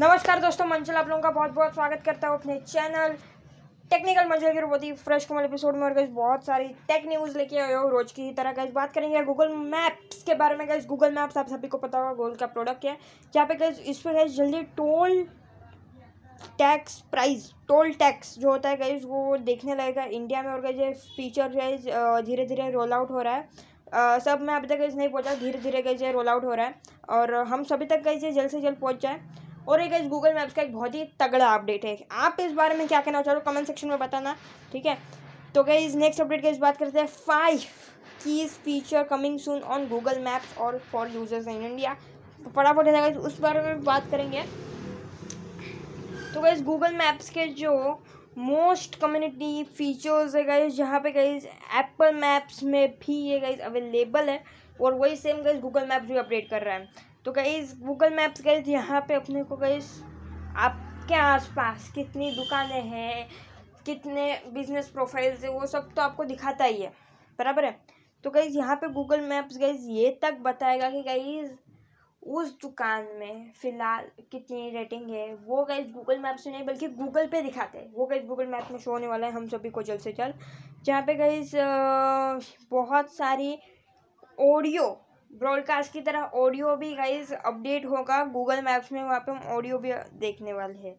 नमस्कार दोस्तों मंचल आप लोगों का बहुत बहुत स्वागत करता हूँ अपने चैनल टेक्निकल मंचल के बहुत ही फ्रेश कमल एपिसोड में। और गैस बहुत सारी टेक न्यूज़ लेके आए हो रोज की तरह। गैस बात करेंगे गूगल मैप्स के बारे में। गैस गूगल मैप्स आप सभी को पता होगा गूगल का प्रोडक्ट है। जहाँ पे गैस इस पर गैस जल्दी toll tax price toll tax जो होता है गैस वो देखने लगेगा इंडिया में। और गैस ये फीचर गैस धीरे धीरे रोल आउट हो रहा है। uh, सब में अभी तक नहीं पहुँचा धीरे धीरे गई रोल आउट हो रहा है। और हम सभी तक गई जल्द से जल्द पहुँच जाए। और एक इस गूगल मैप्स का एक बहुत ही तगड़ा अपडेट है। आप इस बारे में क्या कहना चाहो कमेंट सेक्शन में बताना, ठीक है? तो गई नेक्स्ट अपडेट की इस बात करते हैं five keys feature coming soon on Google Maps और फॉर यूज़र्स इन इंडिया फटाफट है उस बारे में बात करेंगे। तो गई गूगल मैप्स के जो मोस्ट कम्युनिटी फीचर्स है गई जहाँ पे गई एप्पल मैप्स में भी ये गई अवेलेबल है। और वही सेम गई गूगल मैप्स भी अपडेट कर रहा है। तो गई गूगल मैप्स गई यहाँ पे अपने को गई आपके आसपास कितनी दुकानें हैं, कितने बिज़नेस प्रोफाइल्स है, वो सब तो आपको दिखाता ही है। बराबर है? तो गई यहाँ पे गूगल मैप्स गई ये तक बताएगा कि गई उस दुकान में फ़िलहाल कितनी रेटिंग है, वो गई गूगल मैप से नहीं, बल्कि गूगल पे दिखाते हैं। वो गई गूगल मैप में शो होने वाला है, हम सभी को जल्द से जल्द। जहाँ पे गई बहुत सारी ऑडियो ब्रॉडकास्ट की तरह ऑडियो भी गाइज़ अपडेट होगा। गूगल मैप्स में वहाँ पे हम ऑडियो भी देखने वाले हैं।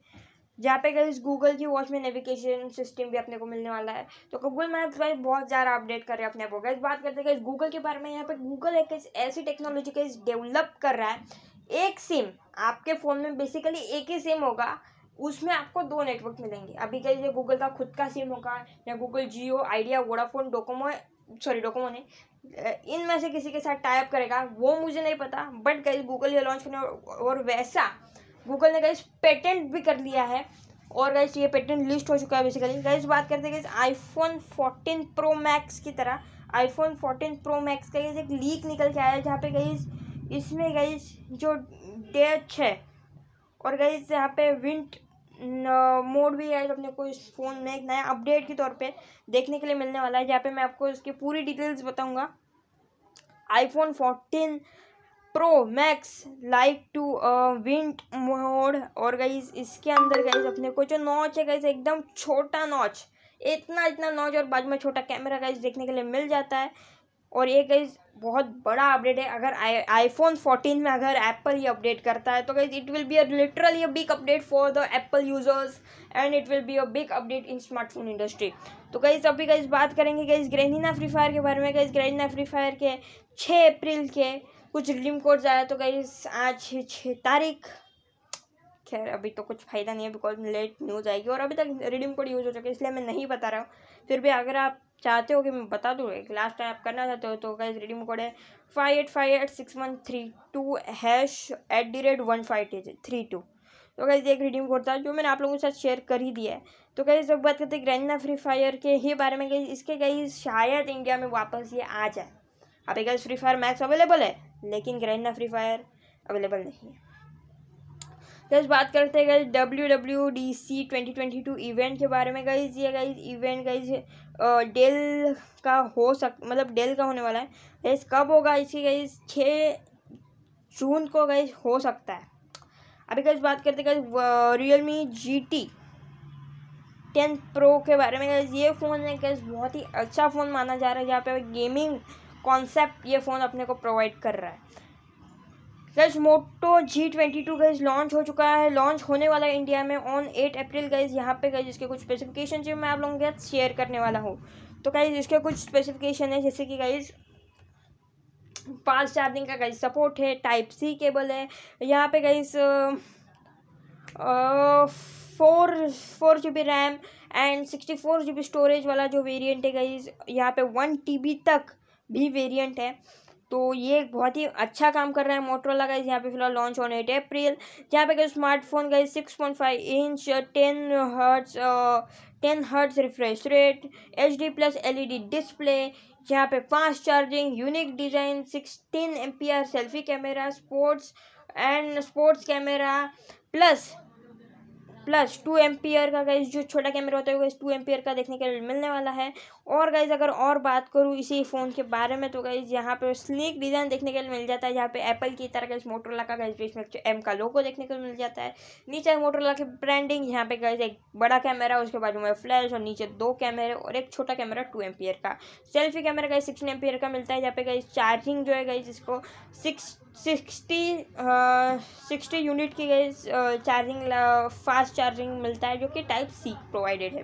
जहाँ पे गाइज़ गूगल की वॉच में नेविगेशन सिस्टम भी अपने को मिलने वाला है। तो गूगल मैप्स गाइज़ बहुत ज़्यादा अपडेट कर रहे हैं अपने आप को। गाइज़ बात करते हैं गाइज़ गूगल के बारे में। यहाँ पे गूगल एक ऐसी टेक्नोलॉजी का डेवलप कर रहा है। एक सिम आपके फ़ोन में बेसिकली एक ही सिम होगा। उसमें आपको दो नेटवर्क मिलेंगे। अभी कहीं गूगल का खुद का सिम होगा। या Google Jio Idea Vodafone Docomo sorry, Docomo ने इनमें से किसी के साथ टाइप करेगा, वो मुझे नहीं पता बट गई गूगल ये लॉन्च करने और वैसा गूगल ने गई पेटेंट भी कर लिया है, और गैस ये पेटेंट लिस्ट हो चुका है बेसिकली गैस बात करते हैं आईफोन फोर्टीन प्रो मैक्स की तरह। आईफोन फोर्टीन प्रो मैक्स का एक लीक निकल के आया है, जहाँ पे गई इसमें गई जो डेच है, और गई यहाँ पे विंट मोड भी है, अपने को इस फ़ोन में एक नया अपडेट के तौर पे देखने के लिए मिलने वाला है, जहाँ पे मैं आपको इसकी पूरी डिटेल्स बताऊँगा। IPhone fourteen Pro Max like to विंट mode और गई इसके अंदर गई अपने को जो नॉच है गई एकदम छोटा नॉच इतना इतना नॉच और बाजू में छोटा कैमरा गई देखने के लिए मिल जाता है। और ये गई बहुत बड़ा अपडेट है। अगर आई आईफोन फोर्टीन में अगर एप्पल ये अपडेट करता है तो guys it will be a literally a big update for the Apple users and it will be a big update in smartphone industry तो गई अभी गई बात करेंगे गई ग्रेनिना फ्री फायर के बारे में। गई ग्रेनिना फ्री फायर के छः अप्रैल के कुछ रिडीम कोड्स आया तो गई आज छः तारीख। खैर, अभी तो कुछ फ़ायदा नहीं है बिकॉज़ लेट न्यूज़ आएगी और अभी तक रिडीम कोड यूज़ हो चुके इसलिए मैं नहीं बता रहा हूँ। फिर भी अगर आप चाहते हो कि मैं बता दूँ? एक लास्ट टाइम आप करना चाहते हो तो गैस रिडीम कोड है। Five eight five eight six one three two hash at the rate one five three two तो गैस एक रिडीम कोड था जो मैंने आप लोगों के साथ शेयर कर ही दिया है। तो गई जब बात करते हैं ग्रैंडना फ्री फायर के ही बारे में गई इसके गई शायद इंडिया में वापस ये आ जाए। अभी गई फ्री फायर मैक्स अवेलेबल है, लेकिन ग्रैंडना फ्री फायर अवेलेबल नहीं है। गैस बात करते हैं guys W W D C twenty twenty two event के बारे में। गई ये गई इवेंट गई डेल का हो सक मतलब डेल का होने वाला है। गैस कब होगा इसकी गई छः जून को गई हो सकता है। अभी गैस बात करते guys Realme G T ten Pro के बारे में। गैस ये फ़ोन है गैस बहुत ही अच्छा फ़ोन माना जा रहा है। जहाँ पे गेमिंग कॉन्सेप्ट ये फ़ोन अपने को प्रोवाइड कर रहा है। Guys Moto G twenty two guys launch हो चुका है। लॉन्च होने वाला है इंडिया में ऑन एट अप्रैल गैस यहाँ पे गैस इसके कुछ स्पेसिफिकेशन जो मैं आप लोगों के साथ शेयर करने वाला हूँ। तो गैस इसके कुछ स्पेसिफिकेशन है, जैसे कि गैस फास्ट चार्जिंग का गैस सपोर्ट है टाइप सी केबल है। यहाँ पे guys four four G B RAM and sixty four G B storage वाला जो वेरिएंट है गैस यहाँ पे वन टी बी तक भी वेरिएंट है। तो ये बहुत ही अच्छा काम कर रहा है मोटरोला गाइज़ यहाँ पे फ़िलहाल लॉन्च होने एट अप्रैल जहाँ पे गए smartphone guys six point five inch ten hertz ten hertz refresh rate H D plus L E D display यहाँ पे fast charging unique design sixteen M P R selfie camera sports and sports camera plus plus two ampere का guys जो छोटा camera होता है वो to ampere का देखने के लिए मिलने वाला है। और गाइज़ अगर और बात करूँ इसी फ़ोन के बारे में तो गाइज़ यहाँ पे स्नीक डिज़ाइन देखने के लिए मिल जाता है। जहाँ पे एप्पल की तरह गाइज़ मोटरोला का गाइज़ इसमें एम का लोगो देखने को मिल जाता है। नीचे मोटरोला की ब्रांडिंग यहाँ पे गाइज़ एक बड़ा कैमरा उसके बाजू में फ्लैश और नीचे दो कैमरे और एक छोटा कैमरा टू एम्पियर का। Selfie camera guys sixteen ampere का मिलता है। जहाँ पे गाइज़ चार्जिंग जो है गाइज़ इसको सिक्स सिक्सटी सिक्सटी यूनिट की गई चार्जिंग फास्ट चार्जिंग मिलता है, जो कि टाइप सी प्रोवाइडेड है।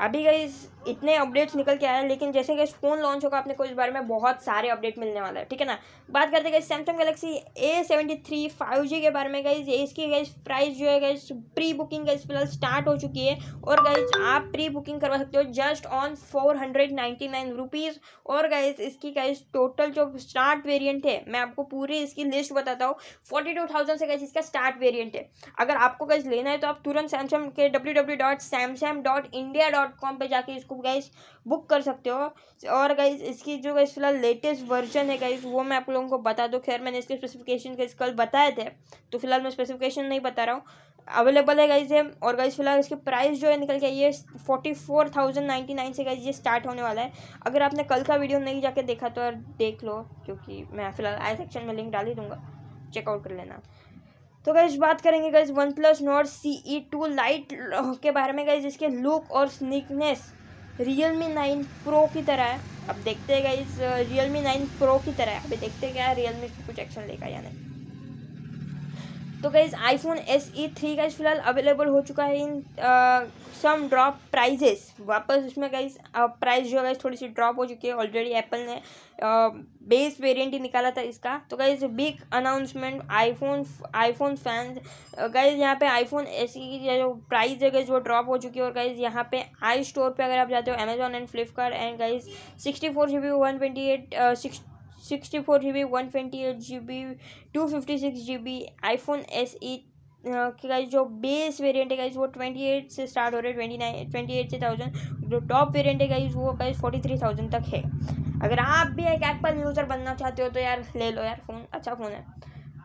अभी गई इतने अपडेट्स निकल के आए लेकिन जैसे कि फ़ोन लॉन्च होगा, आपने को इस बारे में बहुत सारे अपडेट मिलने वाला है, ठीक है ना? बात करते गए Samsung Galaxy A seventy three five G के बारे में गई इसकी गई प्राइस जो है गई प्री बुकिंग गई फ़िलहाल स्टार्ट हो चुकी है। और गई आप प्री बुकिंग करवा सकते हो just on four hundred ninety nine rupees और गई इसकी गई टोटल जो स्टार्ट वेरियंट है, मैं आपको पूरी इसकी लिस्ट बताता हूँ। फोर्टी टू थाउज़ेंड से गई इसका स्टार्ट वेरियंट है। अगर आपको गई लेना है तो आप तुरंत सैमसंग के W W dot Samsung dot India dot com पर जाके इसको गाइस बुक कर सकते हो। और गाइस इसकी जो गाइस फ़िलहाल लेटेस्ट वर्जन है गाइस वो मैं आप लोगों को बता दूँ। खैर, मैंने इसके स्पेसिफिकेशन गाइस कल बताए थे तो फ़िलहाल मैं स्पेसिफिकेशन नहीं बता रहा हूँ। अवेलेबल है गाइज़ है और गाइज़ फ़िलहाल इसकी प्राइस जो है निकल के ये forty four thousand ninety nine से गाइज़ ये स्टार्ट होने वाला है। अगर आपने कल का वीडियो नहीं जाके देखा तो यार देख लो, क्योंकि मैं फ़िलहाल आई सेक्शन में लिंक डाल ही दूँगा। चेकआउट कर लेना। तो गैस बात करेंगे guys OnePlus note C E two lite के बारे में। गैस इसके लुक और स्निकनेस रियल मी नाइन प्रो की तरह है। अब देखते हैं इस रियल मी नाइन प्रो की तरह है। अभी देखते हैं क्या रियल मी कुछ एक्शन लेगा या नहीं तो guys iPhone S E three guys फ़िलहाल अवेलेबल हो चुका है इन सम ड्रॉप प्राइजेस वापस उसमें गाइज़ प्राइस जो है थोड़ी सी ड्रॉप हो चुकी है. ऑलरेडी एप्पल ने बेस वेरिएंट ही निकाला था इसका. तो guys big announcement iPhone iPhone fans guys यहाँ पे आईफोन एस ई की जो प्राइस है गाइज़ वो ड्रॉप हो चुकी है. और गाइज़ यहाँ पे आई स्टोर पर अगर आप जाते हो Amazon and Flipkart and guys sixty four G B one twenty eight six sixty four G B one twenty eight G B two fifty six G B iPhone S E की guys जो base variant है guys वो twenty eight से start हो रहे हैं twenty nine twenty eight से thousand जो टॉप वेरिएंट है गाइज़ वो गाइज़ फोर्टी थ्री थाउज़ेंड तक है. अगर आप भी एक एप्पल यूज़र बनना चाहते हो तो यार ले लो यार फ़ोन अच्छा फ़ोन है.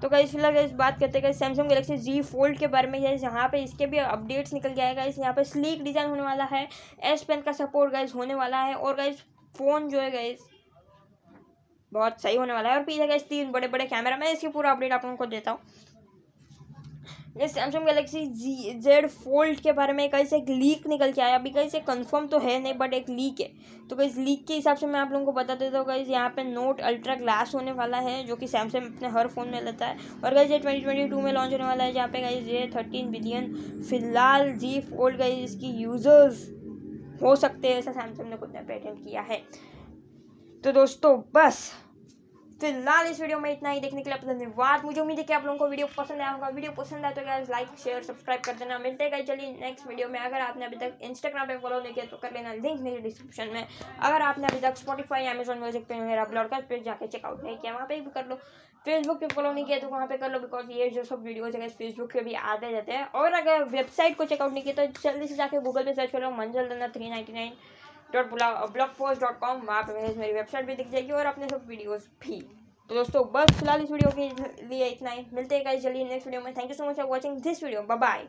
तो कई फ़िलहाल इस बात करते हैं सैमसंग गैलेक्सी जी फोल्ड के बारे में है यहाँ पे इसके भी अपडेट्स निकल जाएगा इस यहाँ पे स्लीक डिज़ाइन होने वाला है एस पेन का सपोर्ट गाइज़ होने वाला है. और गाइज़ फ़ोन जो है गाइज़ बहुत सही होने वाला है। और पीछे का तीन बड़े बड़े कैमरा मैं इसकी पूरा अपडेट आप लोगों को देता हूँ। ये Samsung Galaxy G Z fold के बारे में कहीं से एक लीक निकल के आया अभी कहीं से कंफर्म तो है नहीं बट एक लीक है। तो कहीं लीक के हिसाब से मैं आप लोगों को बता देता हूँ, कहीं यहाँ पे नोट अल्ट्रा ग्लास होने वाला है, जो कि सैमसंग अपने हर फ़ोन में लेता है। और कहीं ये ट्वेंटी ट्वेंटी टू में लॉन्च होने वाला है, जहाँ पे कहीं ये थर्टीन बिलियन फ़िलहाल जी फोल्ड गई इसकी यूज़र्स हो सकते हैं, ऐसा सैमसंग ने खुद ने पेटेंट किया है। तो दोस्तों, बस। फ़िलहाल इस वीडियो में इतना ही। देखने के लिए धन्यवाद। मुझे उम्मीद है कि आप लोगों को वीडियो पसंद आया होगा। वीडियो पसंद आया तो क्या लाइक शेयर सब्सक्राइब कर देना। मिलते हैं चलिए नेक्स्ट वीडियो में। अगर आपने अभी तक इंस्टाग्राम पे फॉलो नहीं किया तो कर लेना। लिंक मेरे डिस्क्रिप्शन में। अगर आपने अभी तक स्पॉटीफाई अमेजोन म्यूज़िक पे मेरा ब्लॉडकास्ट पे जाकर चेकआउट नहीं किया, वहाँ पे भी कर लो। फेसबुक पे फॉलो नहीं किया तो वहाँ पे कर लो बिकॉज़ ये जो सब वीडियोज़ है फेसबुक पे भी आते जाते हैं। और अगर वेबसाइट को चेकआउट नहीं किया तो जल्दी से जाकर गूगल पे सर्च करो, मंजल दन्ना three ninety nine dot blog post dot com वहाँ पर मेरी वेबसाइट भी दिख जाएगी और अपने सब वीडियोज़ भी। तो दोस्तों, बस फ़िलहाल इस वीडियो के लिए इतना ही। मिलते हैं जल्दी नेक्स्ट वीडियो में। Thank you so much for watching this video bye